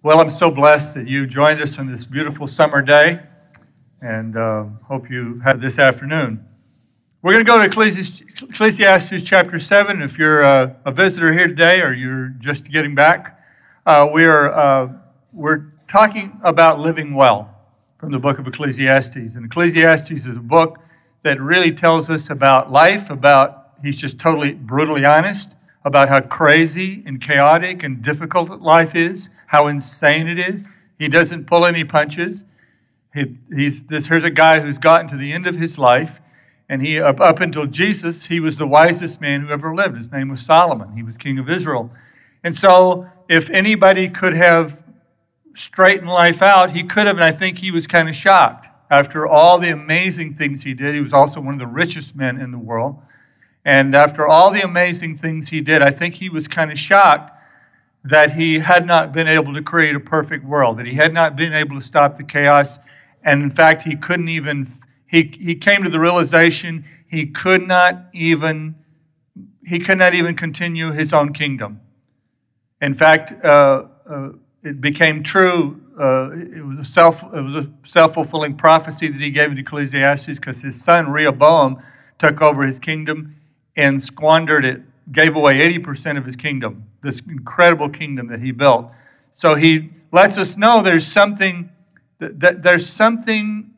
Well, I'm so blessed that you joined us on this beautiful summer day, and uh, hope you had this afternoon. We're going to go to Ecclesiastes, Ecclesiastes chapter 7. If you're a, a, visitor here today or you're just getting back, uh, we are, uh, we're talking about living well from the book of Ecclesiastes. And Ecclesiastes is a book that really tells us about life, about, he's just totally brutally honest about how crazy and chaotic and difficult life is, how insane it is. He doesn't pull any punches. He, he's, this, here's a guy who's gotten to the end of his life, and he up, up until Jesus, he was the wisest man who ever lived. His name was Solomon. He was king of Israel. And so, if anybody could have straightened life out, he could have, and I think he was kind of shocked. After all the amazing things he did, he was also one of the richest men in the world. And after all the amazing things he did, I think he was kind of shocked that he had not been able to create a perfect world, that he had not been able to stop the chaos. And in fact, he couldn't even, he, he came to the realization he could not even, he could not even continue his own kingdom. In fact, uh, uh, it became true. Uh, it was a self, it was a self-fulfilling prophecy that he gave in Ecclesiastes because his son Rehoboam took over his kingdom and squandered it, gave away 80% of his kingdom, this incredible kingdom that he built. So he lets us know there's something that there's something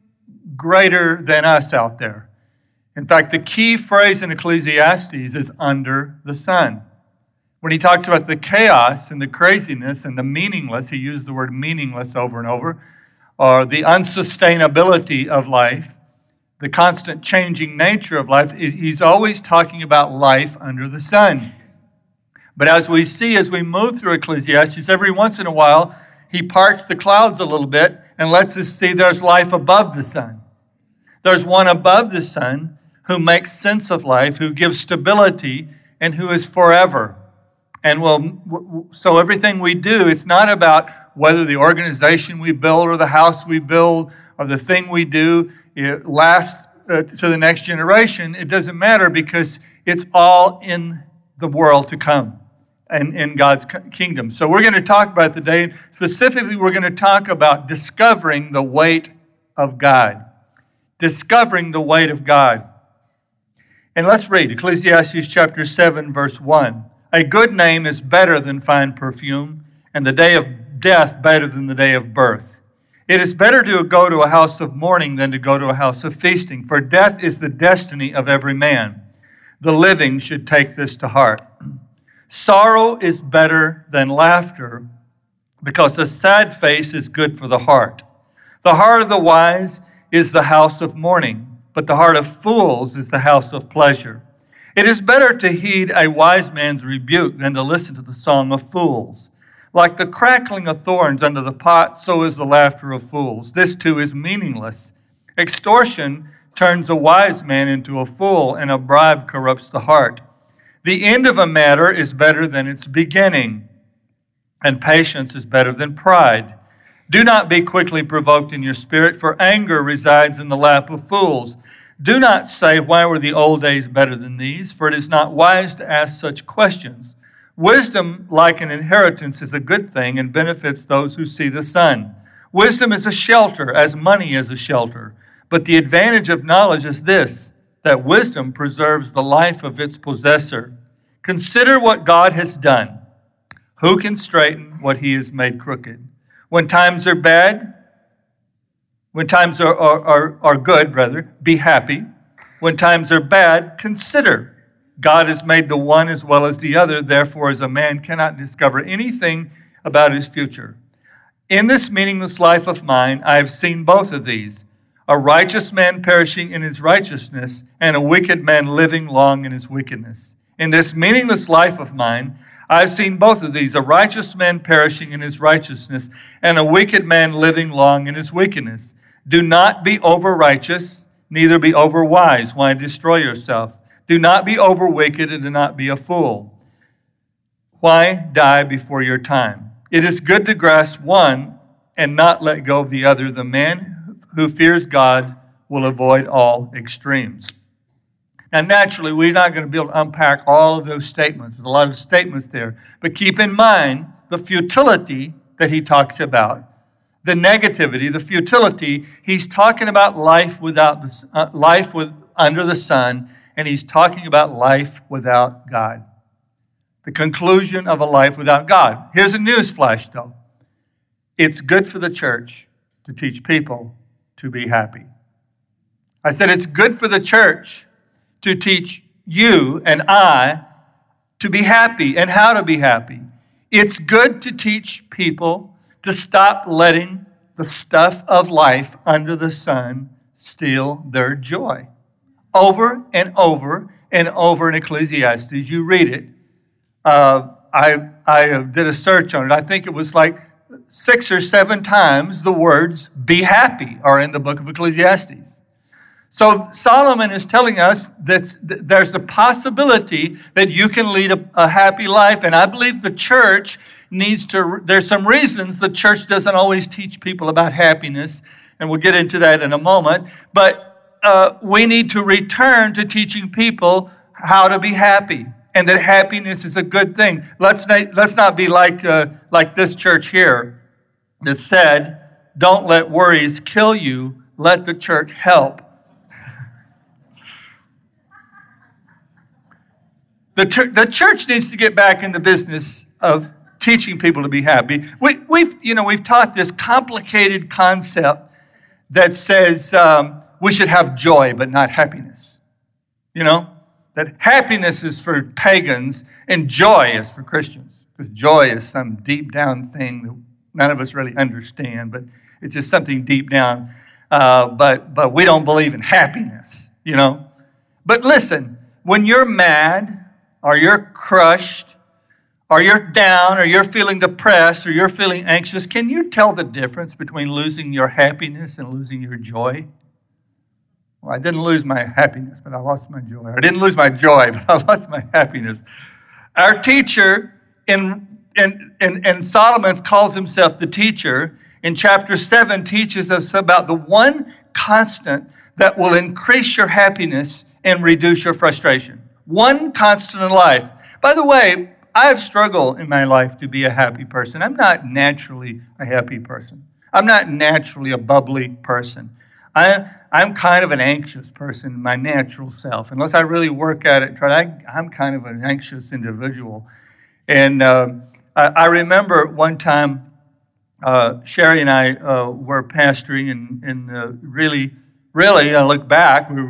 greater than us out there. In fact, the key phrase in Ecclesiastes is under the sun. When he talks about the chaos and the craziness and the meaningless, he used the word meaningless over and over, or the unsustainability of life the constant changing nature of life, he's always talking about life under the sun. But as we see as we move through Ecclesiastes, every once in a while, he parts the clouds a little bit and lets us see there's life above the sun. There's one above the sun who makes sense of life, who gives stability, and who is forever. And well, so everything we do, it's not about whether the organization we build or the house we build or the thing we do it lasts uh, to the next generation, it doesn't matter because it's all in the world to come and in God's kingdom. So we're going to talk about today, specifically, we're going to talk about discovering the weight of God. Discovering the weight of God. And let's read Ecclesiastes chapter 7, verse 1. A good name is better than fine perfume, and the day of death better than the day of birth. It is better to go to a house of mourning than to go to a house of feasting, for death is the destiny of every man. The living should take this to heart. Sorrow is better than laughter, because a sad face is good for the heart. The heart of the wise is the house of mourning, but the heart of fools is the house of pleasure. It is better to heed a wise man's rebuke than to listen to the song of fools. Like the crackling of thorns under the pot, so is the laughter of fools. This too is meaningless. Extortion turns a wise man into a fool, and a bribe corrupts the heart. The end of a matter is better than its beginning, and patience is better than pride. Do not be quickly provoked in your spirit, for anger resides in the lap of fools. Do not say, Why were the old days better than these? For it is not wise to ask such questions. Wisdom, like an inheritance, is a good thing and benefits those who see the sun. Wisdom is a shelter, as money is a shelter. But the advantage of knowledge is this that wisdom preserves the life of its possessor. Consider what God has done. Who can straighten what he has made crooked? When times are bad, when times are, are, are, are good, rather, be happy. When times are bad, consider God has made the one as well as the other, therefore, as a man cannot discover anything about his future. In this meaningless life of mine, I have seen both of these a righteous man perishing in his righteousness, and a wicked man living long in his wickedness. In this meaningless life of mine, I have seen both of these a righteous man perishing in his righteousness, and a wicked man living long in his wickedness. Do not be over righteous, neither be over wise. Why destroy yourself? Do not be over wicked and do not be a fool. Why die before your time? It is good to grasp one and not let go of the other. The man who fears God will avoid all extremes. Now, naturally, we're not going to be able to unpack all of those statements. There's a lot of statements there. But keep in mind the futility that he talks about. The negativity, the futility, he's talking about life without the, uh, life with, under the sun, and he's talking about life without God. The conclusion of a life without God. Here's a news flash, though. It's good for the church to teach people to be happy. I said it's good for the church to teach you and I to be happy and how to be happy. It's good to teach people to stop letting the stuff of life under the sun steal their joy. Over and over and over in Ecclesiastes, you read it. Uh, I, I did a search on it. I think it was like six or seven times the words be happy are in the book of Ecclesiastes. So Solomon is telling us that there's a possibility that you can lead a, a, happy life, and I believe the church needs to. There's some reasons the church doesn't always teach people about happiness, and we'll get into that in a moment. But uh, we need to return to teaching people how to be happy, and that happiness is a good thing. Let's not, let's not be like uh, like this church here that said, "Don't let worries kill you. Let the church help." The, ter- the church needs to get back in the business of teaching people to be happy. We, we've, you know, we've taught this complicated concept that says um, we should have joy but not happiness. You know, that happiness is for pagans and joy is for Christians. Because joy is some deep down thing that none of us really understand, but it's just something deep down. Uh, but, but we don't believe in happiness, you know. But listen, when you're mad, or you're crushed, or you're down, or you're feeling depressed, or you're feeling anxious, can you tell the difference between losing your happiness and losing your joy? Well, I didn't lose my happiness, but I lost my joy. I didn't lose my joy, but I lost my happiness. Our teacher in, in, in, in Solomon calls himself the teacher. In chapter 7, teaches us about the one constant that will increase your happiness and reduce your frustration. One constant in life. By the way, I've struggled in my life to be a happy person. I'm not naturally a happy person. I'm not naturally a bubbly person. I, I'm kind of an anxious person, my natural self. Unless I really work at it, try. I, I'm kind of an anxious individual. And uh, I, I, remember one time uh, Sherry and I uh, were pastoring, and, and uh, really, really, I look back, we,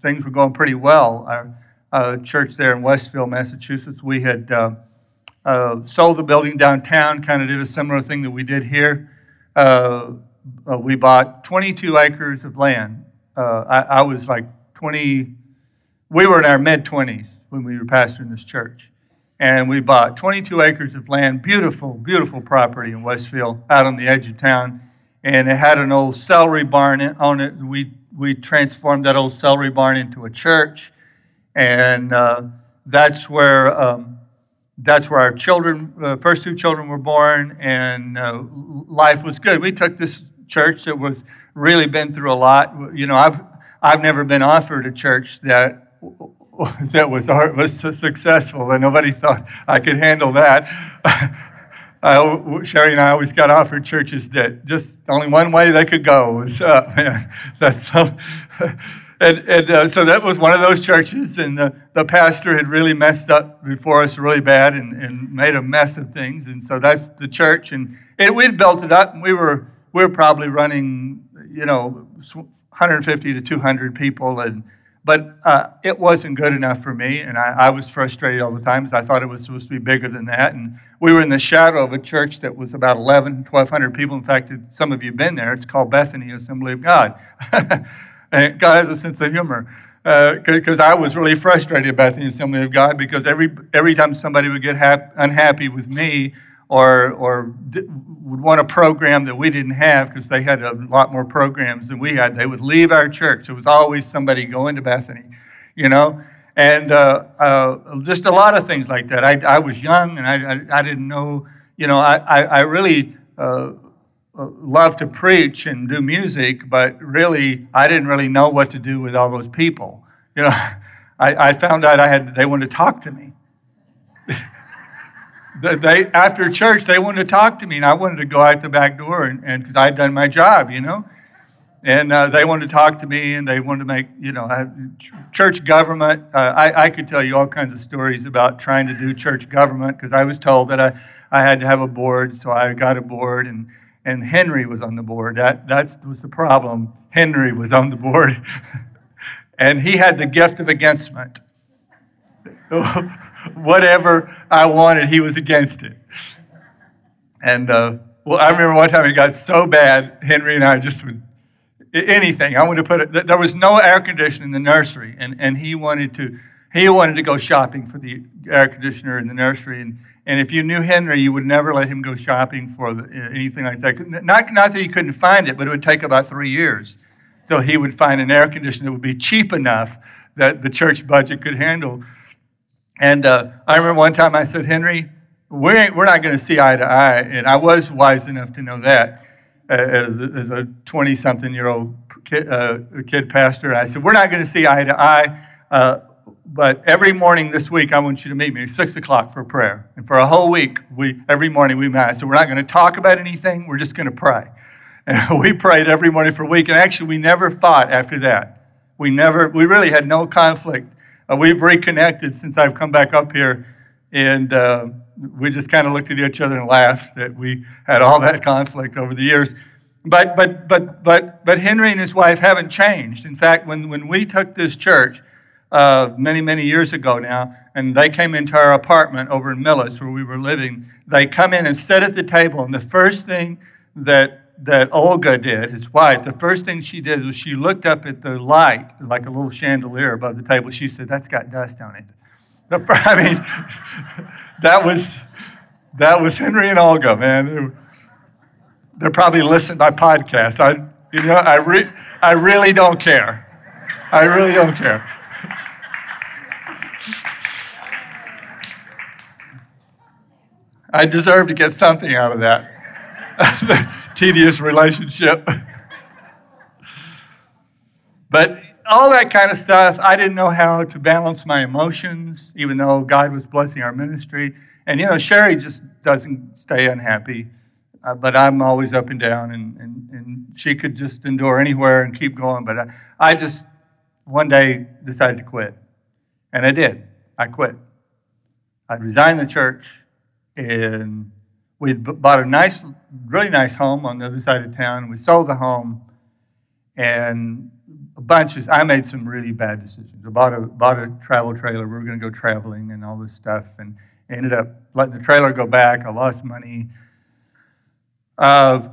things were going pretty well. Our, uh, church there in Westfield, Massachusetts. We had uh, sold the building downtown, kind of did a similar thing that we did here. Uh, we bought 22 acres of land. Uh, I, I, was like 20, we were in our mid 20s when we were pastoring this church. And we bought 22 acres of land, beautiful, beautiful property in Westfield, out on the edge of town. And it had an old celery barn on it. We, we transformed that old celery barn into a church and uh, that's where um, that's where our children, uh, first two children, were born, and uh, life was good. We took this church that was really been through a lot. You know, I've I've never been offered a church that that was was so successful, and nobody thought I could handle that. I, Sherry and I always got offered churches that just only one way they could go was up. That's so, and, and uh, so that was one of those churches, and the, the pastor had really messed up before us really bad and, and made a mess of things. And so that's the church, and, and we'd built it up, and we were we were probably running, you know, 150 to 200 people, and but uh, it wasn't good enough for me, and I, I was frustrated all the time because I thought it was supposed to be bigger than that. And we were in the shadow of a church that was about 11, 1,200 people. In fact, some of you have been there. It's called Bethany Assembly of God. And God has a sense of humor. Because uh, I was really frustrated about the Assembly of God because every, every time somebody would get hap- unhappy with me or, or would want a program that we didn't have because they had a lot more programs than we had, they would leave our church. There was always somebody going to Bethany, you know? And uh, uh, just a lot of things like that. I, I was young and I, I, I didn't know, you know, I, I, I really uh, uh, to preach and do music, but really, I didn't really know what to do with all those people. You know, I, I found out I had they wanted to talk to me. they after church they wanted to talk to me, and I wanted to go out the back door, and because I'd done my job, you know. And uh, they wanted to talk to me, and they wanted to make, you know, church government. Uh, I, I could tell you all kinds of stories about trying to do church government because I was told that I, I had to have a board, so I got a board, and, and Henry was on the board. That, that was the problem. Henry was on the board, and he had the gift of againstment. Whatever I wanted, he was against it. And uh, well, I remember one time it got so bad, Henry and I just would anything. I wanted to put it. There was no air conditioner in the nursery, and, and he wanted to he wanted to go shopping for the air conditioner in the nursery. And, and if you knew Henry, you would never let him go shopping for the, anything like that. Not, not that he couldn't find it, but it would take about three years till he would find an air conditioner that would be cheap enough that the church budget could handle. And uh, I remember one time I said, Henry, we we're not going to see eye to eye. And I was wise enough to know that as, as a 20 something year old kid, uh, kid pastor. I said, We're not going to see eye to eye, uh, but every morning this week, I want you to meet me at 6 o'clock for prayer. And for a whole week, we, every morning we met. So we're not going to talk about anything, we're just going to pray. And we prayed every morning for a week. And actually, we never fought after that. We never, we really had no conflict. Uh, we've reconnected since I've come back up here. And, uh, we just kind of looked at each other and laughed that we had all that conflict over the years. But, but, but, but, but Henry and his wife haven't changed. In fact, when, when we took this church uh, many, many years ago now, and they came into our apartment over in Millis where we were living, they come in and sit at the table. And the first thing that that Olga did, his wife, the first thing she did was she looked up at the light, like a little chandelier above the table. She said, That's got dust on it. I mean, that was that was Henry and Olga, man. They're probably listening by podcast. I, you know, I, re- I really don't care. I really don't care. I deserve to get something out of that tedious relationship. but all that kind of stuff. I didn't know how to balance my emotions, even though God was blessing our ministry. And, you know, Sherry just doesn't stay unhappy, uh, but I'm always up and down, and, and, and she could just endure anywhere and keep going. But I, I just one day decided to quit. And I did. I quit. I resigned the church, and we bought a nice, really nice home on the other side of town. We sold the home, and a bunch of, I made some really bad decisions. I bought a, bought a travel trailer. We were going to go traveling and all this stuff, and ended up letting the trailer go back. I lost money. Uh,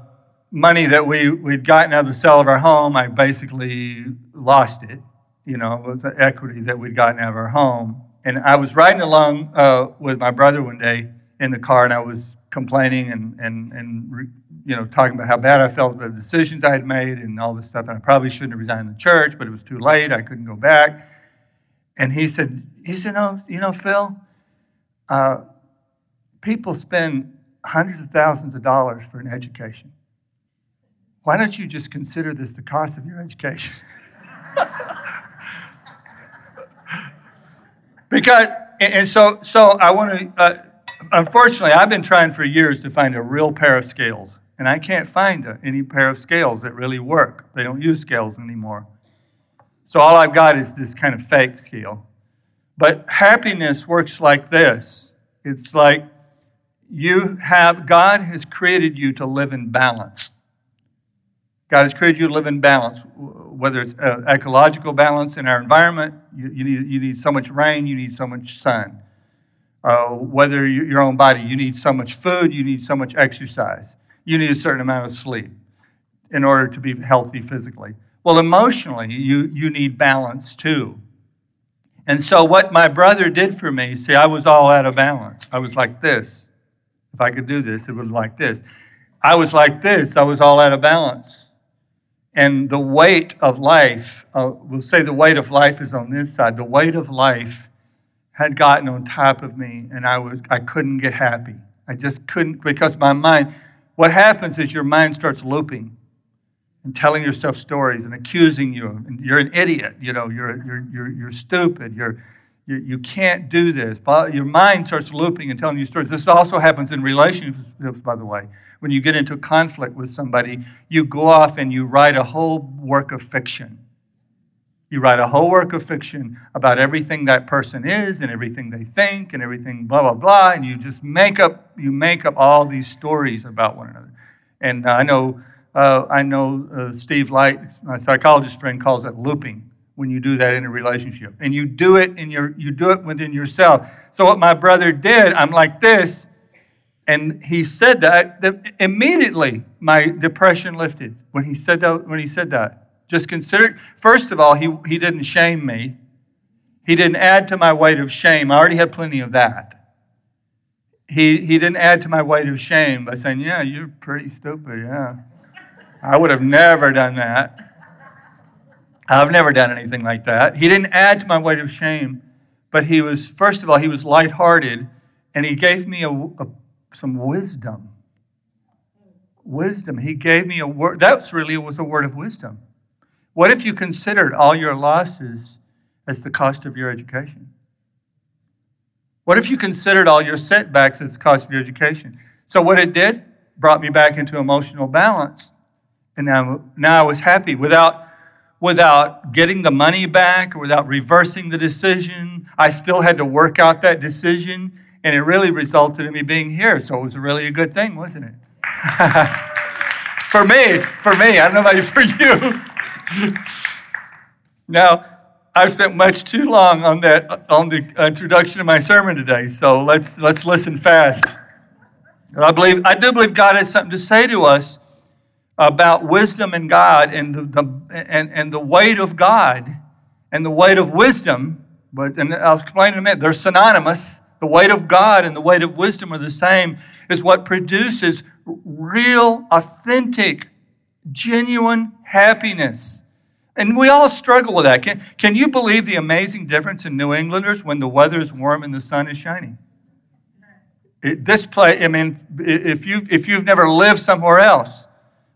money that we, we'd gotten out of the sale of our home, I basically lost it, you know, with the equity that we'd gotten out of our home. And I was riding along uh, with my brother one day in the car, and I was complaining and, and, and you know, talking about how bad I felt about the decisions I had made and all this stuff. And I probably shouldn't have resigned the church, but it was too late. I couldn't go back. And he said, he said, no, you know, Phil, uh, people spend hundreds of thousands of dollars for an education. Why don't you just consider this the cost of your education? because, and so, so I want to, uh, unfortunately, I've been trying for years to find a real pair of scales and I can't find any pair of scales that really work. They don't use scales anymore. So all I've got is this kind of fake scale. But happiness works like this it's like you have, God has created you to live in balance. God has created you to live in balance, whether it's uh, ecological balance in our environment, you, you, need, you need so much rain, you need so much sun. Uh, whether you, your own body, you need so much food, you need so much exercise you need a certain amount of sleep in order to be healthy physically. Well, emotionally, you, you need balance too. And so, what my brother did for me, see, I was all out of balance. I was like this. If I could do this, it would be like this. I was like this. I was all out of balance. And the weight of life, uh, we'll say the weight of life is on this side. The weight of life had gotten on top of me, and I was I couldn't get happy. I just couldn't because my mind what happens is your mind starts looping and telling yourself stories and accusing you. And you're an idiot. You know, you're, you're, you're, you're stupid. You're, you, you can't do this. Your mind starts looping and telling you stories. This also happens in relationships, by the way. When you get into conflict with somebody, you go off and you write a whole work of fiction. You write a whole work of fiction about everything that person is and everything they think and everything blah blah blah, and you just make up you make up all these stories about one another. And I know uh, I know uh, Steve Light, my psychologist friend, calls it looping when you do that in a relationship. And you do it in your you do it within yourself. So what my brother did, I'm like this, and he said that, that immediately my depression lifted when he said that when he said that. Just consider first of all, he, he didn't shame me. He didn't add to my weight of shame. I already had plenty of that. He, he didn't add to my weight of shame by saying, Yeah, you're pretty stupid. Yeah. I would have never done that. I've never done anything like that. He didn't add to my weight of shame, but he was, first of all, he was lighthearted and he gave me a, a, some wisdom. Wisdom. He gave me a word. That really was a word of wisdom. What if you considered all your losses as the cost of your education? What if you considered all your setbacks as the cost of your education? So, what it did brought me back into emotional balance. And now, now I was happy without without getting the money back or without reversing the decision. I still had to work out that decision, and it really resulted in me being here. So it was really a good thing, wasn't it? for me, for me. I don't know about for you. now, I've spent much too long on that on the introduction of my sermon today, so let's let's listen fast. I believe I do believe God has something to say to us about wisdom and God and the, the, and, and the weight of God and the weight of wisdom, but and I'll explain in a minute, they're synonymous. The weight of God and the weight of wisdom are the same, is what produces real, authentic, genuine happiness. And we all struggle with that. Can, can you believe the amazing difference in New Englanders when the weather is warm and the sun is shining? It, this place, I mean, if, you, if you've never lived somewhere else,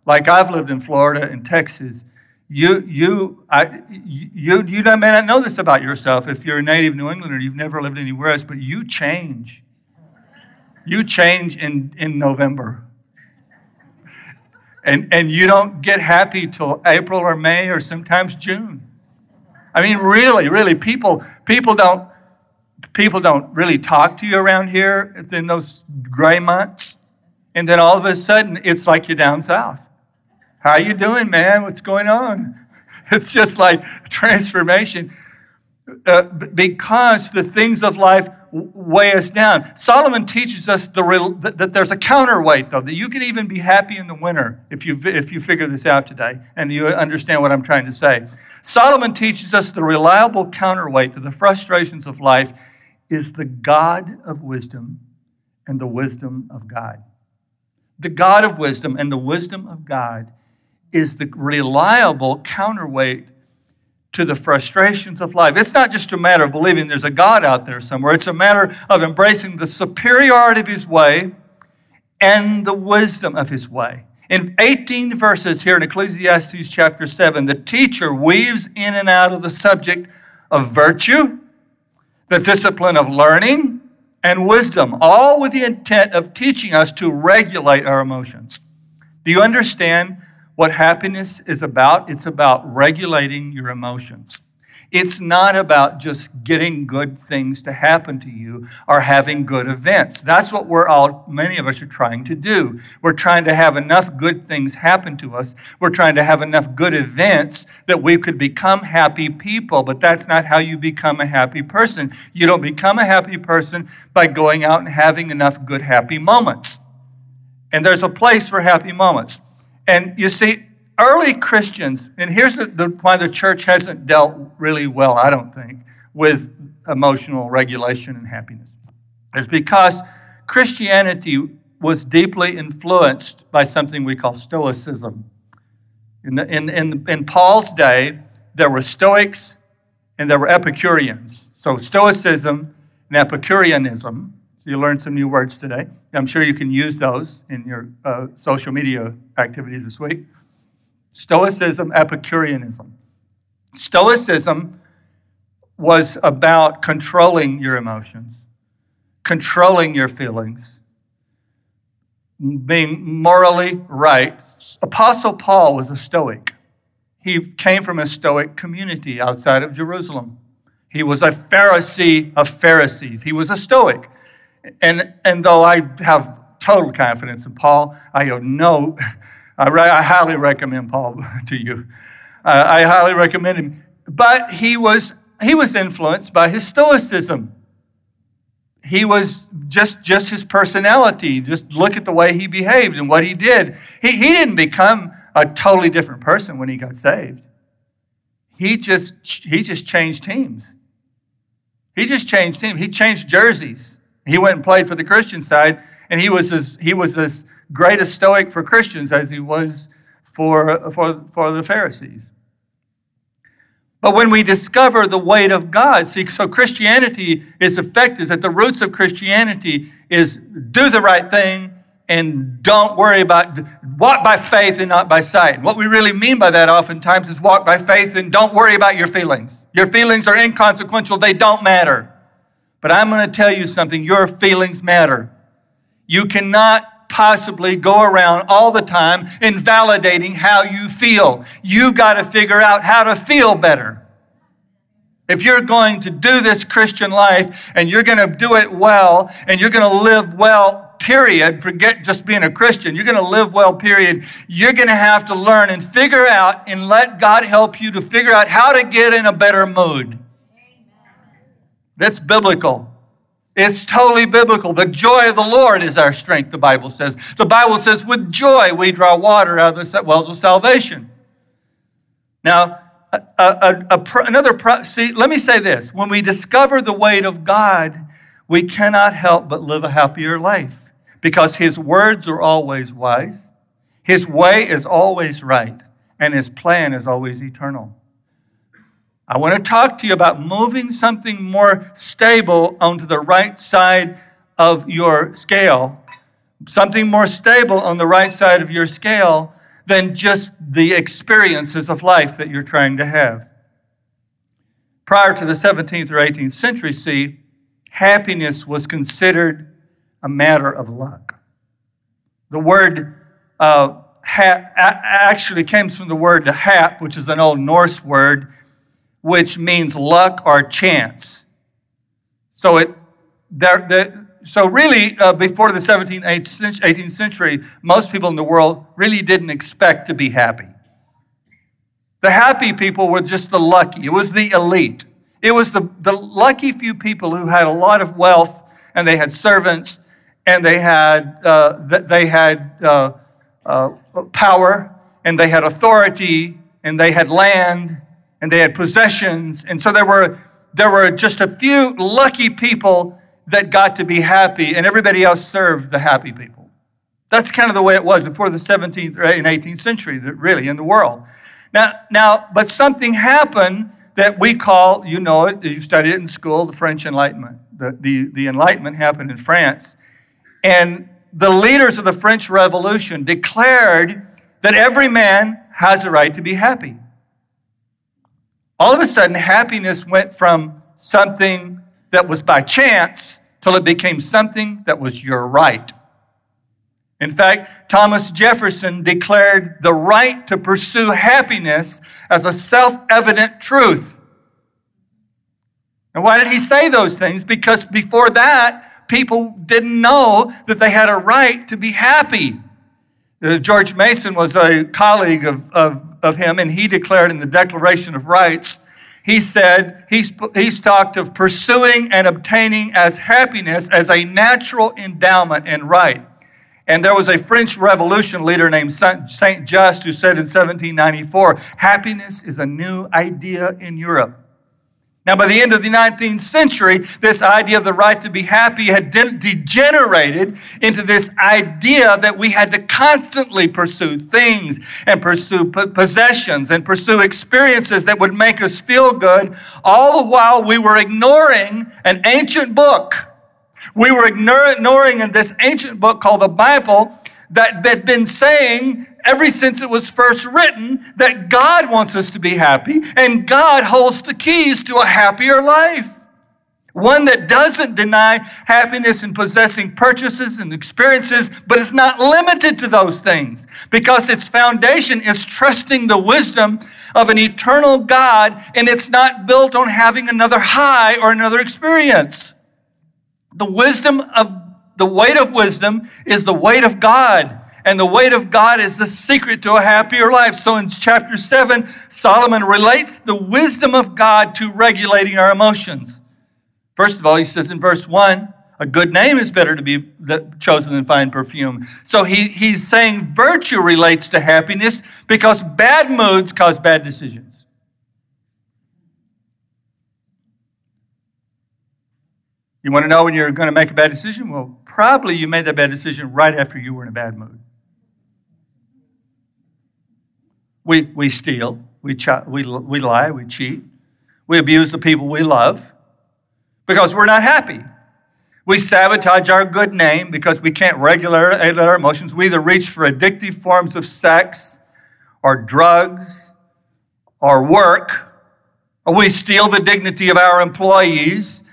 like I've lived in Florida and Texas, you you I, you you may not know this about yourself if you're a native New Englander, you've never lived anywhere else, but you change. You change in in November. And and you don't get happy till April or May or sometimes June. I mean, really, really, people people don't people don't really talk to you around here in those gray months. And then all of a sudden, it's like you're down south. How you doing, man? What's going on? It's just like transformation. Uh, because the things of life weigh us down. Solomon teaches us the real, that, that, there's a counterweight, though, that you can even be happy in the winter if you, if you figure this out today and you understand what I'm trying to say. Solomon teaches us the reliable counterweight to the frustrations of life is the God of wisdom and the wisdom of God. The God of wisdom and the wisdom of God is the reliable counterweight to the frustrations of life. It's not just a matter of believing there's a God out there somewhere, it's a matter of embracing the superiority of His way and the wisdom of His way. In 18 verses here in Ecclesiastes chapter 7, the teacher weaves in and out of the subject of virtue, the discipline of learning, and wisdom, all with the intent of teaching us to regulate our emotions. Do you understand what happiness is about, it's about regulating your emotions. It's not about just getting good things to happen to you or having good events. That's what we're all, many of us are trying to do. We're trying to have enough good things happen to us. We're trying to have enough good events that we could become happy people, but that's not how you become a happy person. You don't become a happy person by going out and having enough good, happy moments. And there's a place for happy moments. And you see, early Christians, and here's the, the, why the church hasn't dealt really well, I don't think, with emotional regulation and happiness. It's because Christianity was deeply influenced by something we call Stoicism. In, the, in, in, in Paul's day, there were Stoics and there were Epicureans. So, Stoicism and Epicureanism you learned some new words today. I'm sure you can use those in your uh, social media activities this week. Stoicism, Epicureanism. Stoicism was about controlling your emotions, controlling your feelings, being morally right. Apostle Paul was a Stoic. He came from a Stoic community outside of Jerusalem. He was a Pharisee of Pharisees. He was a Stoic. And, and though I have total confidence in Paul, I have no, I, I highly recommend Paul to you. Uh, I highly recommend him. But he was, he was influenced by his Stoicism. He was just just his personality. Just look at the way he behaved and what he did. He, he didn't become a totally different person when he got saved. He just he just changed teams. He just changed teams. He changed jerseys he went and played for the christian side and he was as he was as great a stoic for christians as he was for for for the pharisees but when we discover the weight of God, see, so Christianity is effective, that the roots of Christianity is do the right thing and don't worry about, walk by faith and not by sight. What we really mean by that oftentimes is walk by faith and don't worry about your feelings. Your feelings are inconsequential, they don't matter. But I'm going to tell you something your feelings matter. You cannot possibly go around all the time invalidating how you feel. You got to figure out how to feel better. If you're going to do this Christian life and you're going to do it well and you're going to live well, period, forget just being a Christian, you're going to live well, period, you're going to have to learn and figure out and let God help you to figure out how to get in a better mood. That's biblical. It's totally biblical. The joy of the Lord is our strength, the Bible says. The Bible says, with joy we draw water out of the wells of salvation. Now, a, a, a, another, see, let me say this. When we discover the weight of God, we cannot help but live a happier life because His words are always wise, His way is always right, and His plan is always eternal. I want to talk to you about moving something more stable onto the right side of your scale, something more stable on the right side of your scale than just the experiences of life that you're trying to have. Prior to the 17th or 18th century, see, happiness was considered a matter of luck. The word uh, ha- actually comes from the word hap, which is an old Norse word which means luck or chance. So it there, the, so really uh, before the 17th 18th century most people in the world really didn't expect to be happy. The happy people were just the lucky. It was the elite. It was the, the lucky few people who had a lot of wealth and they had servants and they had uh, they had uh, uh, power and they had authority and they had land and they had possessions. And so there were, there were just a few lucky people that got to be happy, and everybody else served the happy people. That's kind of the way it was before the 17th and 18th century, really, in the world. Now, now, but something happened that we call, you know it, you studied it in school, the French Enlightenment. The, the, the Enlightenment happened in France. And the leaders of the French Revolution declared that every man has a right to be happy all of a sudden, happiness went from something that was by chance till it became something that was your right. In fact, Thomas Jefferson declared the right to pursue happiness as a self evident truth. And why did he say those things? Because before that, people didn't know that they had a right to be happy. Uh, George Mason was a colleague of, of, of him, and he declared in the Declaration of Rights, he said, he's, he's talked of pursuing and obtaining as happiness as a natural endowment and right. And there was a French Revolution leader named Saint Just who said in 1794, happiness is a new idea in Europe. Now, by the end of the 19th century, this idea of the right to be happy had de- degenerated into this idea that we had to constantly pursue things and pursue p- possessions and pursue experiences that would make us feel good, all the while we were ignoring an ancient book. We were ignoring in this ancient book called the Bible that had been saying ever since it was first written that God wants us to be happy and God holds the keys to a happier life. One that doesn't deny happiness in possessing purchases and experiences, but is not limited to those things because its foundation is trusting the wisdom of an eternal God and it's not built on having another high or another experience. The wisdom of the weight of wisdom is the weight of God. And the weight of God is the secret to a happier life. So in chapter 7, Solomon relates the wisdom of God to regulating our emotions. First of all, he says in verse 1, a good name is better to be chosen than fine perfume. So he, he's saying virtue relates to happiness because bad moods cause bad decisions. You want to know when you're going to make a bad decision? Well, probably you made that bad decision right after you were in a bad mood. We, we steal, we, ch- we, we lie, we cheat, we abuse the people we love because we're not happy. We sabotage our good name because we can't regulate our emotions. We either reach for addictive forms of sex or drugs or work, or we steal the dignity of our employees,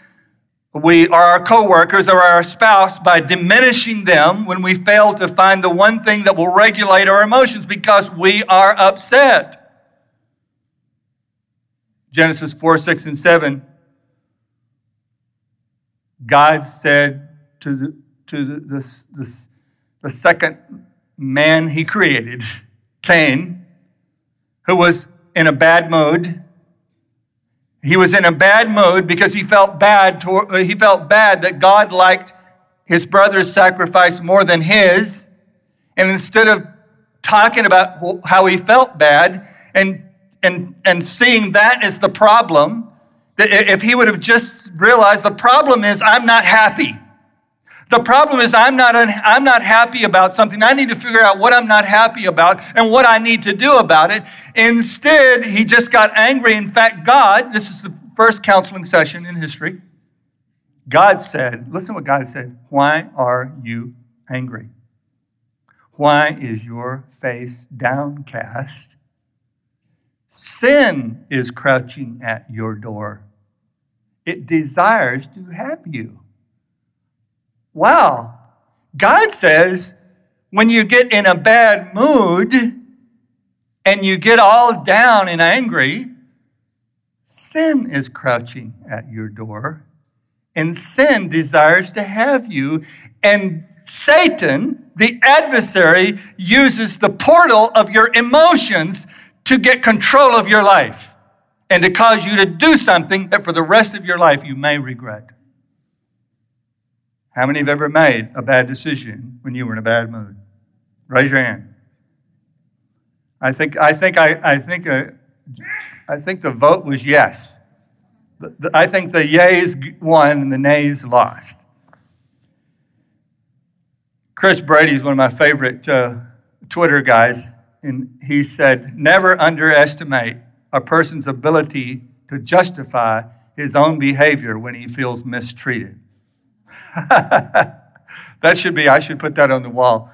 we or our coworkers or our spouse by diminishing them when we fail to find the one thing that will regulate our emotions because we are upset. Genesis 4, 6, and 7 God said to the, to the, the, the, the second man he created, Cain, who was in a bad mood. He was in a bad mood because he felt bad. To, uh, he felt bad that God liked his brother's sacrifice more than his, and instead of talking about how he felt bad and and and seeing that as the problem, if he would have just realized the problem is I'm not happy. The problem is I'm not, un- I'm not happy about something. I need to figure out what I'm not happy about and what I need to do about it. Instead, he just got angry. In fact, God, this is the first counseling session in history. God said, listen what God said. Why are you angry? Why is your face downcast? Sin is crouching at your door. It desires to have you. Wow. God says when you get in a bad mood and you get all down and angry, sin is crouching at your door. And sin desires to have you. And Satan, the adversary, uses the portal of your emotions to get control of your life and to cause you to do something that for the rest of your life you may regret. How many have ever made a bad decision when you were in a bad mood? Raise your hand. I think I think I, I think uh, I think the vote was yes. I think the yays won and the nays lost. Chris Brady is one of my favorite uh, Twitter guys, and he said, "Never underestimate a person's ability to justify his own behavior when he feels mistreated." that should be, I should put that on the wall.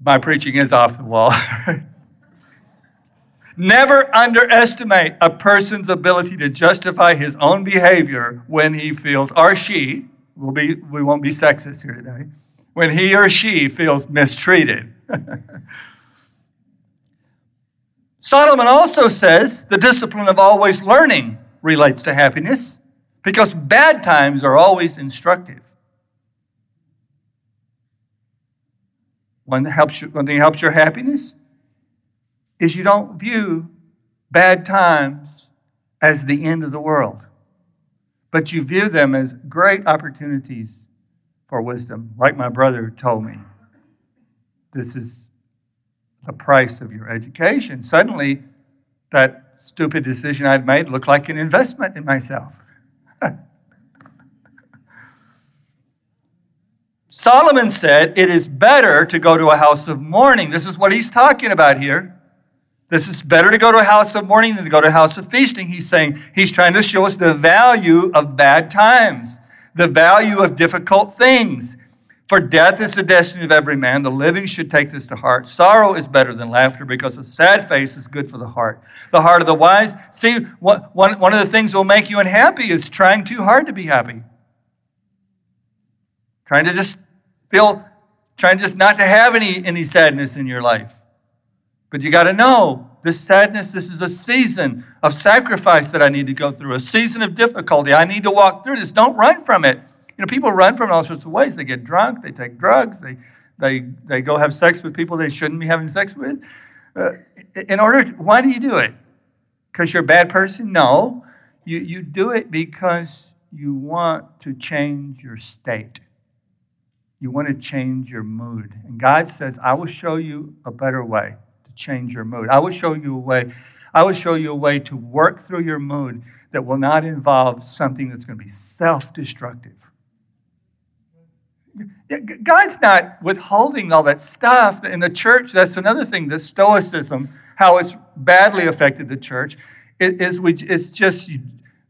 My preaching is off the wall. Never underestimate a person's ability to justify his own behavior when he feels, or she, will be, we won't be sexist here today, when he or she feels mistreated. Solomon also says the discipline of always learning relates to happiness. Because bad times are always instructive. One, helps you, one thing that helps your happiness is you don't view bad times as the end of the world, but you view them as great opportunities for wisdom. Like my brother told me, this is the price of your education. Suddenly, that stupid decision I'd made looked like an investment in myself. Solomon said, It is better to go to a house of mourning. This is what he's talking about here. This is better to go to a house of mourning than to go to a house of feasting. He's saying, he's trying to show us the value of bad times, the value of difficult things. For death is the destiny of every man. The living should take this to heart. Sorrow is better than laughter because a sad face is good for the heart. The heart of the wise. See, one, one of the things that will make you unhappy is trying too hard to be happy. Trying to just feel, trying just not to have any, any sadness in your life. But you got to know this sadness, this is a season of sacrifice that I need to go through, a season of difficulty. I need to walk through this. Don't run from it. You know, people run from all sorts of ways. They get drunk, they take drugs, they, they, they go have sex with people they shouldn't be having sex with. Uh, in order, to, why do you do it? Because you're a bad person? No. You, you do it because you want to change your state. You want to change your mood. And God says, I will show you a better way to change your mood. I will show you a way. I will show you a way to work through your mood that will not involve something that's going to be self destructive. God's not withholding all that stuff. In the church, that's another thing, the Stoicism, how it's badly affected the church, is we, it's just,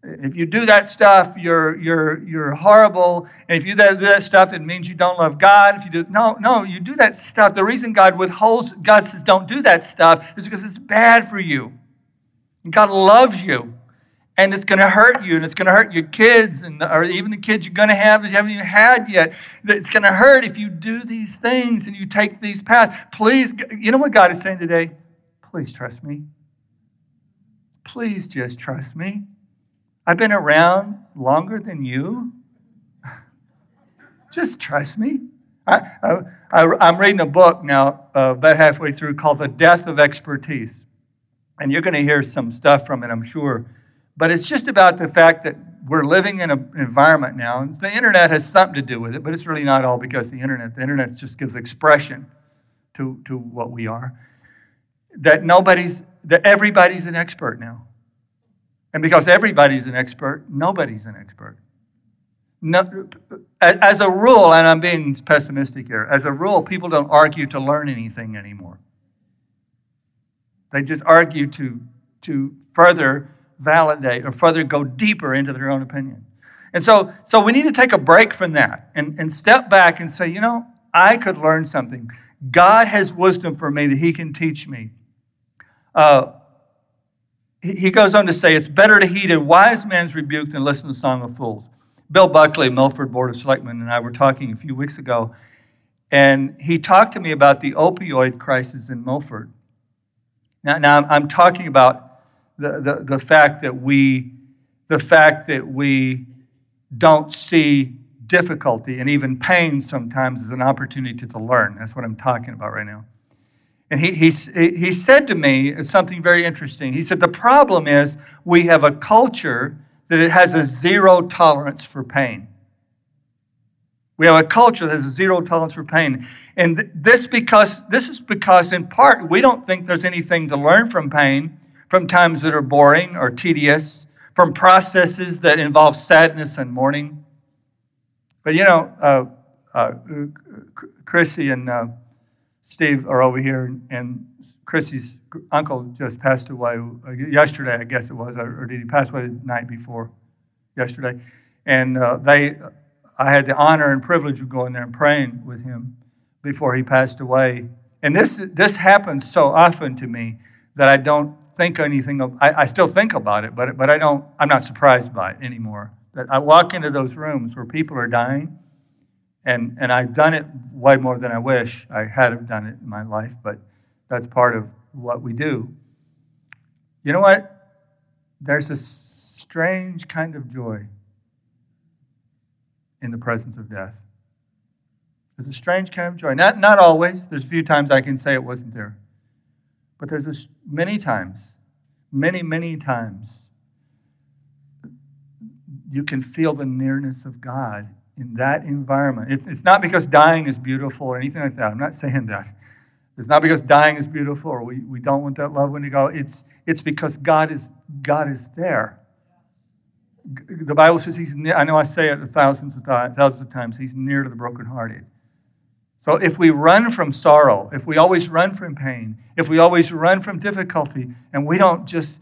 if you do that stuff, you're, you're, you're horrible. And if you do that stuff, it means you don't love God. If you do, no, no, you do that stuff. The reason God withholds, God says don't do that stuff is because it's bad for you. God loves you and it's going to hurt you and it's going to hurt your kids and or even the kids you're going to have that you haven't even had yet. It's going to hurt if you do these things and you take these paths. Please you know what god is saying today? Please trust me. Please just trust me. I've been around longer than you. Just trust me. I, I, am reading a book now uh, about halfway through called the death of expertise. And you're going to hear some stuff from it i'm sure but it's just about the fact that we're living in an environment now, and the internet has something to do with it, but it's really not all because the internet. The internet just gives expression to, to what we are. That nobody's, that everybody's an expert now. And because everybody's an expert, nobody's an expert. No, as a rule, and I'm being pessimistic here, as a rule, people don't argue to learn anything anymore. They just argue to, to further validate or further go deeper into their own opinion. And so, so we need to take a break from that and, and step back and say, you know, I could learn something. God has wisdom for me that He can teach me. Uh, he goes on to say, it's better to heed a wise man's rebuke than listen to the song of fools. Bill Buckley, Milford Board of Selectmen, and I were talking a few weeks ago, and he talked to me about the opioid crisis in Milford. Now, now I'm talking about the, the, the fact that we the fact that we don't see difficulty and even pain sometimes as an opportunity to learn. That's what I'm talking about right now. And he, he, he said to me something very interesting. He said, The problem is we have a culture that it has a zero tolerance for pain. We have a culture that has a zero tolerance for pain. And this because this is because in part we don't think there's anything to learn from pain from times that are boring or tedious, from processes that involve sadness and mourning. But you know, uh, uh, Chrissy and uh, Steve are over here, and Chrissy's uncle just passed away uh, yesterday, I guess it was, or did he pass away the night before yesterday? And uh, they, I had the honor and privilege of going there and praying with him before he passed away. And this this happens so often to me that I don't think anything of, I, I still think about it, but, but I don't, I'm not surprised by it anymore. That I walk into those rooms where people are dying, and, and I've done it way more than I wish I had have done it in my life, but that's part of what we do. You know what? There's a strange kind of joy in the presence of death. There's a strange kind of joy. Not, not always. There's a few times I can say it wasn't there. But there's this many times, many, many times, you can feel the nearness of God in that environment. It's, not because dying is beautiful or anything like that. I'm not saying that. It's not because dying is beautiful or we, we don't want that loved one to go. It's, it's because God is, God is there. The Bible says he's near, I know I say it thousands of thousands of times, he's near to the brokenhearted. So if we run from sorrow, if we always run from pain, if we always run from difficulty, and we don't just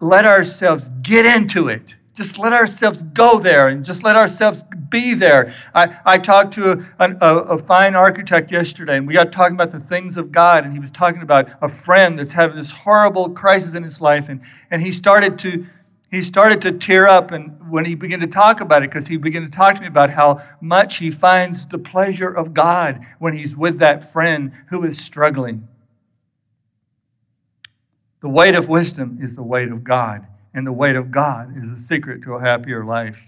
let ourselves get into it, Just let ourselves go there and just let ourselves be there. I, I talked to a, a, a fine architect yesterday, and we got talking about the things of God, and he was talking about a friend that's having this horrible crisis in his life, and, and he started to he started to tear up and when he began to talk about it because he began to talk to me about how much he finds the pleasure of god when he's with that friend who is struggling. The weight of wisdom is the weight of god and the weight of god is the secret to a happier life.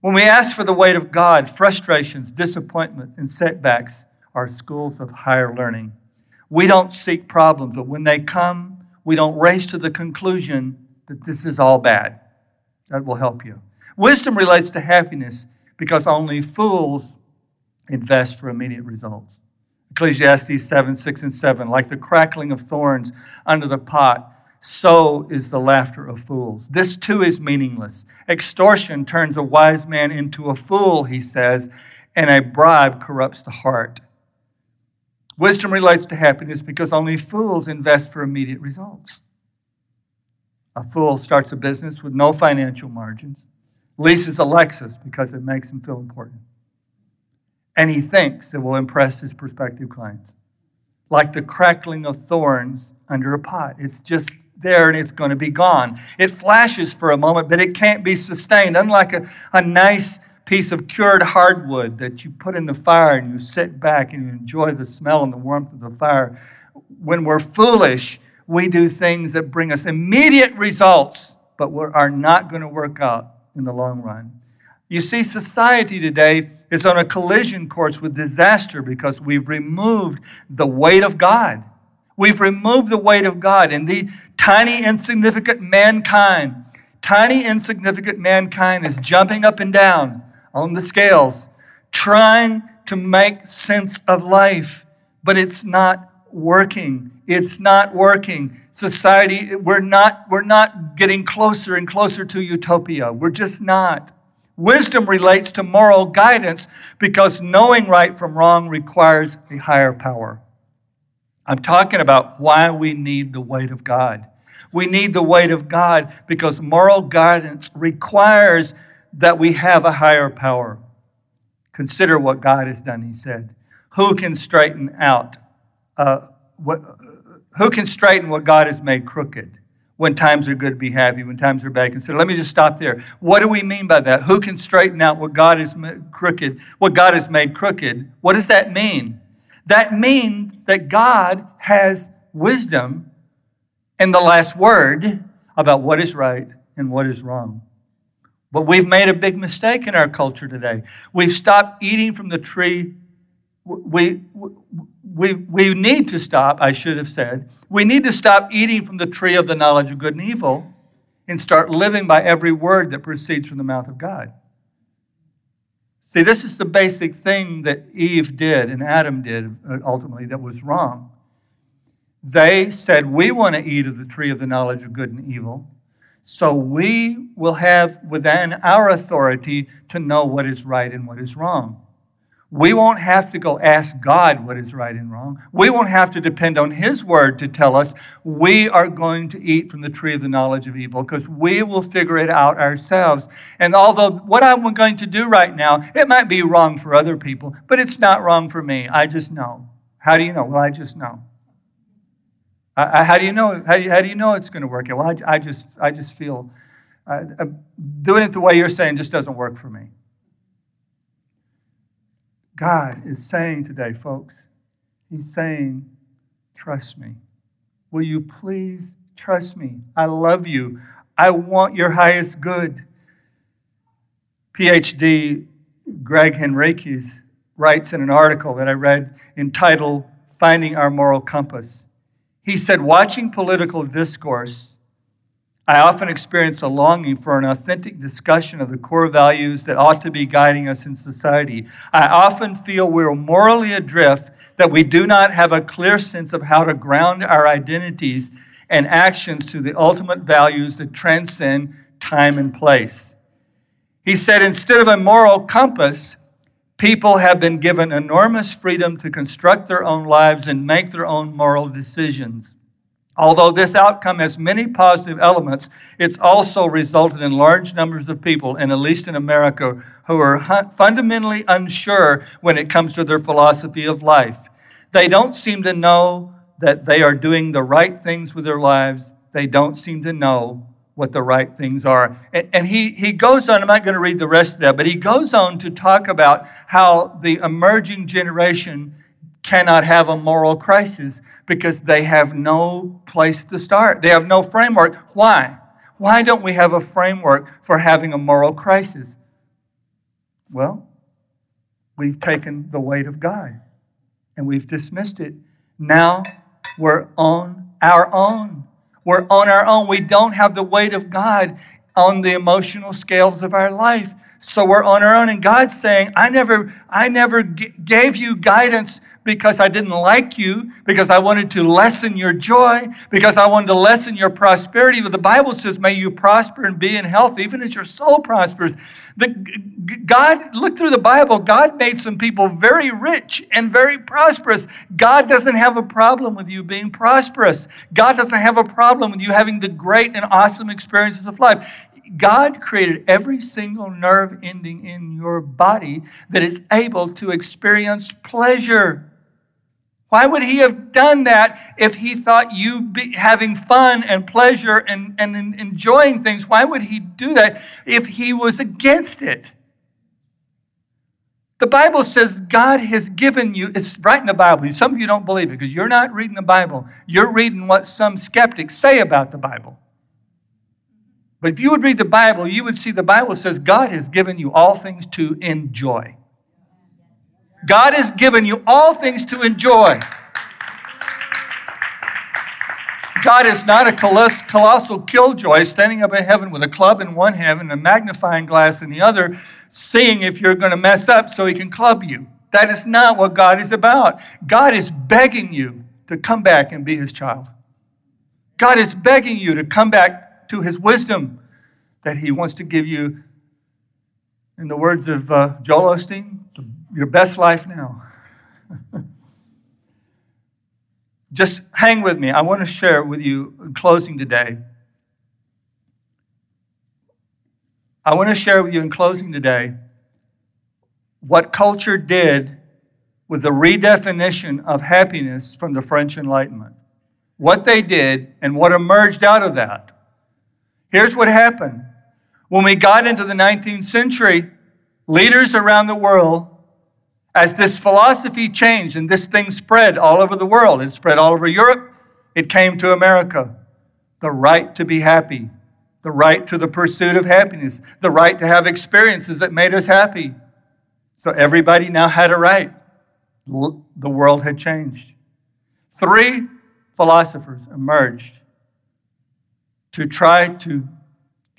When we ask for the weight of god frustrations disappointment and setbacks are schools of higher learning. We don't seek problems but when they come we don't race to the conclusion that this is all bad. That will help you. Wisdom relates to happiness because only fools invest for immediate results. Ecclesiastes 7 6 and 7. Like the crackling of thorns under the pot, so is the laughter of fools. This too is meaningless. Extortion turns a wise man into a fool, he says, and a bribe corrupts the heart. Wisdom relates to happiness because only fools invest for immediate results. A fool starts a business with no financial margins, leases a Lexus because it makes him feel important. And he thinks it will impress his prospective clients. Like the crackling of thorns under a pot. It's just there and it's going to be gone. It flashes for a moment, but it can't be sustained. Unlike a, a nice piece of cured hardwood that you put in the fire and you sit back and you enjoy the smell and the warmth of the fire. When we're foolish, we do things that bring us immediate results, but are not going to work out in the long run. You see, society today is on a collision course with disaster because we've removed the weight of God. We've removed the weight of God, and the tiny, insignificant mankind, tiny, insignificant mankind is jumping up and down on the scales, trying to make sense of life, but it's not working. It's not working. Society, we're not, we're not getting closer and closer to utopia. We're just not. Wisdom relates to moral guidance because knowing right from wrong requires a higher power. I'm talking about why we need the weight of God. We need the weight of God because moral guidance requires that we have a higher power. Consider what God has done, he said. Who can straighten out uh, what, who can straighten what God has made crooked? When times are good, be happy. When times are bad, consider. Let me just stop there. What do we mean by that? Who can straighten out what God has made crooked? What God has made crooked? What does that mean? That means that God has wisdom and the last word about what is right and what is wrong. But we've made a big mistake in our culture today. We've stopped eating from the tree. We, we, we we need to stop, I should have said, we need to stop eating from the tree of the knowledge of good and evil and start living by every word that proceeds from the mouth of God. See, this is the basic thing that Eve did and Adam did uh, ultimately that was wrong. They said, We want to eat of the tree of the knowledge of good and evil, so we will have within our authority to know what is right and what is wrong. We won't have to go ask God what is right and wrong. We won't have to depend on His word to tell us we are going to eat from the tree of the knowledge of evil because we will figure it out ourselves. And although what I'm going to do right now, it might be wrong for other people, but it's not wrong for me. I just know. How do you know? Well, I just know. I, I, how do you know? How do you, how do you know it's going to work? Well, I, I just, I just feel uh, doing it the way you're saying just doesn't work for me. God is saying today, folks, He's saying, trust me. Will you please trust me? I love you. I want your highest good. PhD Gregg Henriques writes in an article that I read entitled Finding Our Moral Compass. He said, Watching political discourse I often experience a longing for an authentic discussion of the core values that ought to be guiding us in society. I often feel we're morally adrift, that we do not have a clear sense of how to ground our identities and actions to the ultimate values that transcend time and place. He said, instead of a moral compass, people have been given enormous freedom to construct their own lives and make their own moral decisions. Although this outcome has many positive elements, it's also resulted in large numbers of people, and at least in America, who are fundamentally unsure when it comes to their philosophy of life. They don't seem to know that they are doing the right things with their lives. They don't seem to know what the right things are. And, and, he, he goes on, I'm not going to read the rest of that, but he goes on to talk about how the emerging generation cannot have a moral crisis because they have no place to start. They have no framework. Why? Why don't we have a framework for having a moral crisis? Well, we've taken the weight of God and we've dismissed it. Now we're on our own. We're on our own. We don't have the weight of God on the emotional scales of our life. So we're on our own. And God's saying, I never, I never g- gave you guidance because I didn't like you, because I wanted to lessen your joy, because I wanted to lessen your prosperity. But the Bible says, may you prosper and be in health, even as your soul prospers. The, God, look through the Bible, God made some people very rich and very prosperous. God doesn't have a problem with you being prosperous. God doesn't have a problem with you having the great and awesome experiences of life. God created every single nerve ending in your body that is able to experience pleasure. Why would he have done that if he thought you be having fun and pleasure and, and enjoying things? Why would he do that if he was against it? The Bible says God has given you, it's right in the Bible. Some of you don't believe it because you're not reading the Bible. You're reading what some skeptics say about the Bible. But if you would read the Bible, you would see the Bible says God has given you all things to enjoy. God has given you all things to enjoy. God is not a colossal killjoy standing up in heaven with a club in one hand and a magnifying glass in the other, seeing if you're going to mess up so he can club you. That is not what God is about. God is begging you to come back and be his child. God is begging you to come back to his wisdom that he wants to give you, in the words of uh, Joel Osteen, your best life now. Just hang with me. I want to share with you in closing today. I want to share with you in closing today what culture did with the redefinition of happiness from the French Enlightenment. What they did and what emerged out of that. Here's what happened. When we got into the 19th century, leaders around the world, as this philosophy changed and this thing spread all over the world, it spread all over Europe, it came to America. The right to be happy, the right to the pursuit of happiness, the right to have experiences that made us happy. So everybody now had a right. The world had changed. Three philosophers emerged to try to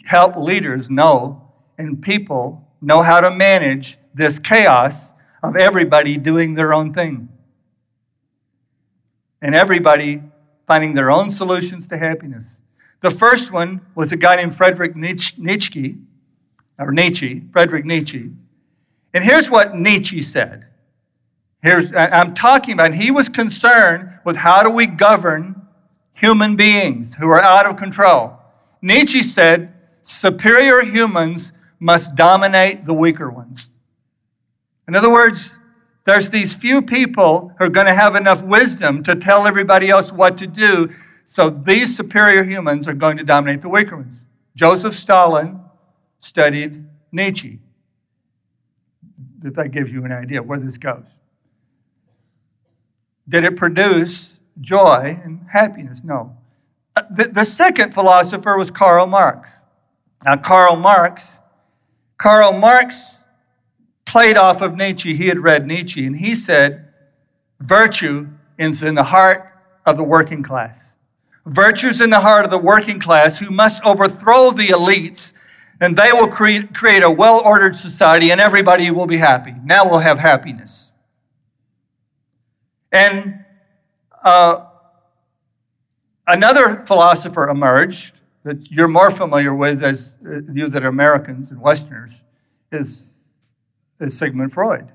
help leaders know and people know how to manage this chaos of everybody doing their own thing. And everybody finding their own solutions to happiness. The first one was a guy named Frederick Nietzsche, or Nietzsche, Frederick Nietzsche. And here's what Nietzsche said. Here's, I'm talking about, he was concerned with how do we govern human beings who are out of control. Nietzsche said, superior humans must dominate the weaker ones. In other words, there's these few people who are going to have enough wisdom to tell everybody else what to do. So these superior humans are going to dominate the weaker ones. Joseph Stalin studied Nietzsche. If that gives you an idea where this goes. Did it produce joy and happiness. No. Uh, the, the second philosopher was Karl Marx. Now, Karl Marx, Karl Marx played off of Nietzsche. He had read Nietzsche, and he said, Virtue is in the heart of the working class. Virtue's in the heart of the working class who must overthrow the elites, and they will create, create a well ordered society, and everybody will be happy. Now we'll have happiness. And uh, another philosopher emerged that you're more familiar with as uh, you that are Americans and Westerners is, is Sigmund Freud.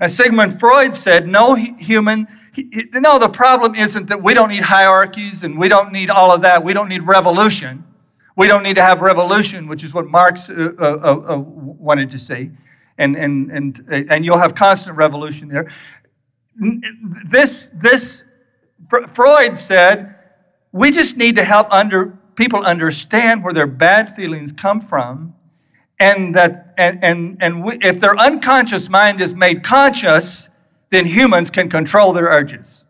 And Sigmund Freud said no human he, no, the problem isn't that we don't need hierarchies and we don't need all of that. We don't need revolution. We don't need to have revolution, which is what Marx uh, uh, uh wanted to see. And, and, and, and you'll have constant revolution there. This, this Freud said, we just need to help under, people understand where their bad feelings come from and that and and, and we, if their unconscious mind is made conscious then humans can control their urges.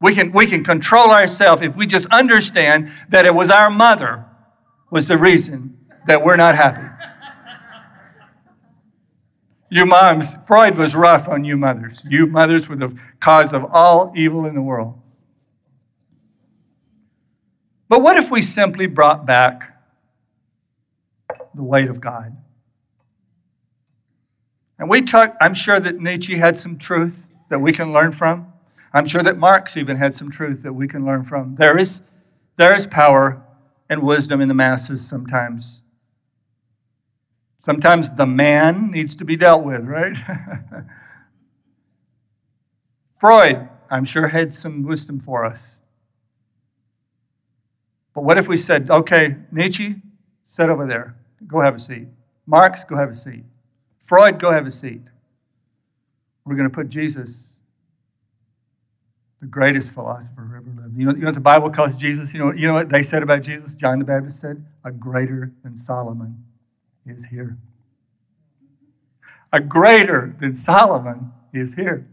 We can we can control ourselves if we just understand that it was our mother was the reason that we're not happy you moms freud was rough on you mothers you mothers were the cause of all evil in the world but what if we simply brought back the weight of God? And we talk, I'm sure that Nietzsche had some truth that we can learn from. I'm sure that Marx even had some truth that we can learn from. There is, there is power and wisdom in the masses sometimes. Sometimes the man needs to be dealt with, right? Freud, I'm sure, had some wisdom for us. But what if we said, okay, Nietzsche, sit over there. Go have a seat. Marx, go have a seat. Freud, go have a seat. We're going to put Jesus, the greatest philosopher ever lived. You know, you know what the Bible calls Jesus? You know, you know what they said about Jesus? John the Baptist said, a greater than Solomon is here. A greater than Solomon is here.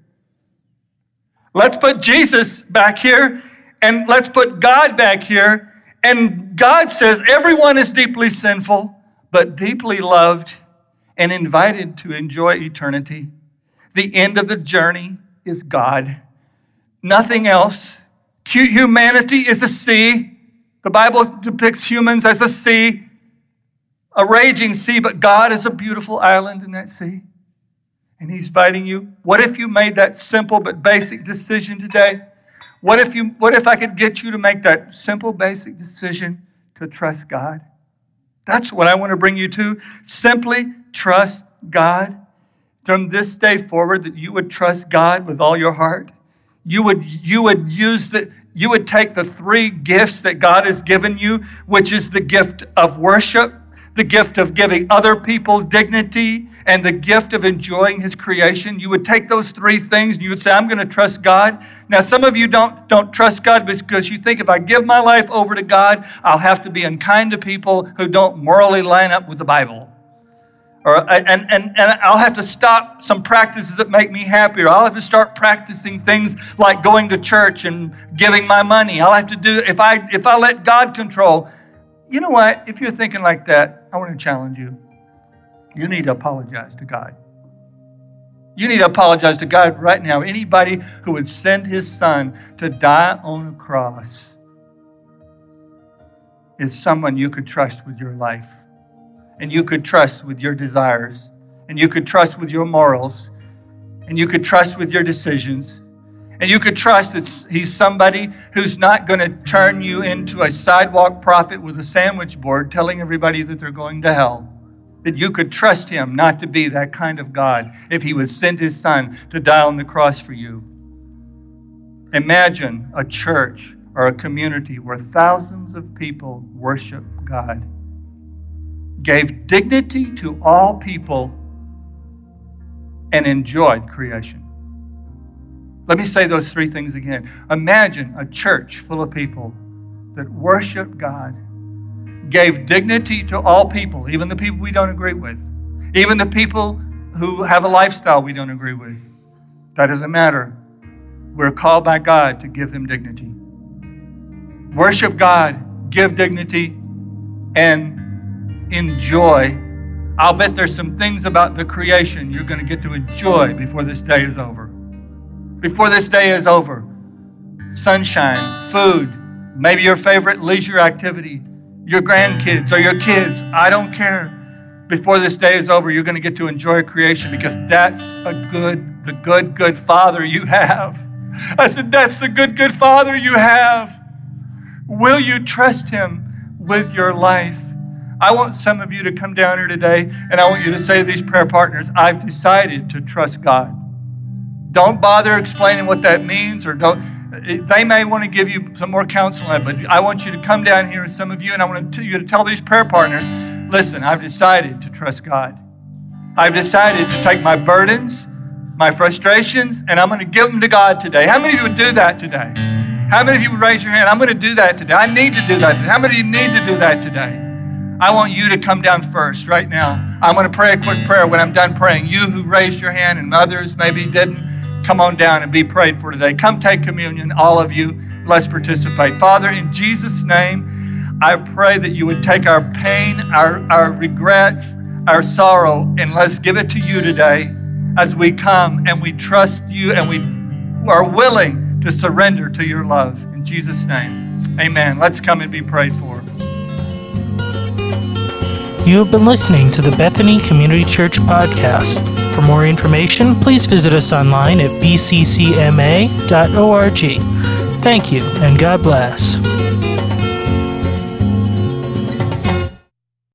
Let's put Jesus back here and let's put God back here and God says everyone is deeply sinful, but deeply loved and invited to enjoy eternity. The end of the journey is God. Nothing else. Humanity is a sea. The Bible depicts humans as a sea, a raging sea, but God is a beautiful island in that sea. And He's inviting you. What if you made that simple but basic decision today? What if, you, what if I could get you to make that simple, basic decision to trust God? That's what I want to bring you to. Simply trust God. From this day forward, that you would trust God with all your heart. You would, you would use the, you would take the three gifts that God has given you, which is the gift of worship, the gift of giving other people dignity, and the gift of enjoying his creation, you would take those three things and you would say, I'm going to trust God. Now, some of you don't, don't trust God because you think if I give my life over to God, I'll have to be unkind to people who don't morally line up with the Bible. Or, and, and, and I'll have to stop some practices that make me happier. I'll have to start practicing things like going to church and giving my money. I'll have to do, if I, if I let God control, you know what? If you're thinking like that, I want to challenge you. You need to apologize to God. You need to apologize to God right now. Anybody who would send his son to die on a cross is someone you could trust with your life, and you could trust with your desires, and you could trust with your morals, and you could trust with your decisions. And you could trust that he's somebody who's not going to turn you into a sidewalk prophet with a sandwich board telling everybody that they're going to hell that you could trust him not to be that kind of God if he would send his son to die on the cross for you. Imagine a church or a community where thousands of people worship God, gave dignity to all people, and enjoyed creation. Let me say those three things again. Imagine a church full of people that worship God gave dignity to all people, even the people we don't agree with, even the people who have a lifestyle we don't agree with. That doesn't matter. We're called by God to give them dignity. Worship God, give dignity, and enjoy. I'll bet there's some things about the creation you're going to get to enjoy before this day is over. Before this day is over, sunshine, food, maybe your favorite leisure activity your grandkids or your kids. I don't care. Before this day is over, you're going to get to enjoy creation because that's a good, the good, good father you have. I said, that's the good, good father you have. Will you trust him with your life? I want some of you to come down here today and I want you to say to these prayer partners, I've decided to trust God Don't bother explaining what that means or don't. They may want to give you some more counsel on it, but I want you to come down here, some of you, and I want you to tell these prayer partners listen, I've decided to trust God. I've decided to take my burdens, my frustrations, and I'm going to give them to God today. How many of you would do that today? How many of you would raise your hand? I'm going to do that today. I need to do that today. How many of you need to do that today? I want you to come down first right now. I'm going to pray a quick prayer when I'm done praying. You who raised your hand and others maybe didn't, come on down and be prayed for today. Come take communion, all of you. Let's participate. Father, in Jesus' name, I pray that you would take our pain, our, our regrets, our sorrow, and let's give it to you today as we come and we trust you and we are willing to surrender to your love. In Jesus' name, amen. Let's come and be prayed for. You have been listening to the Bethany Community Church podcast. For more information, please visit us online at bccma.org. Thank you, and God bless.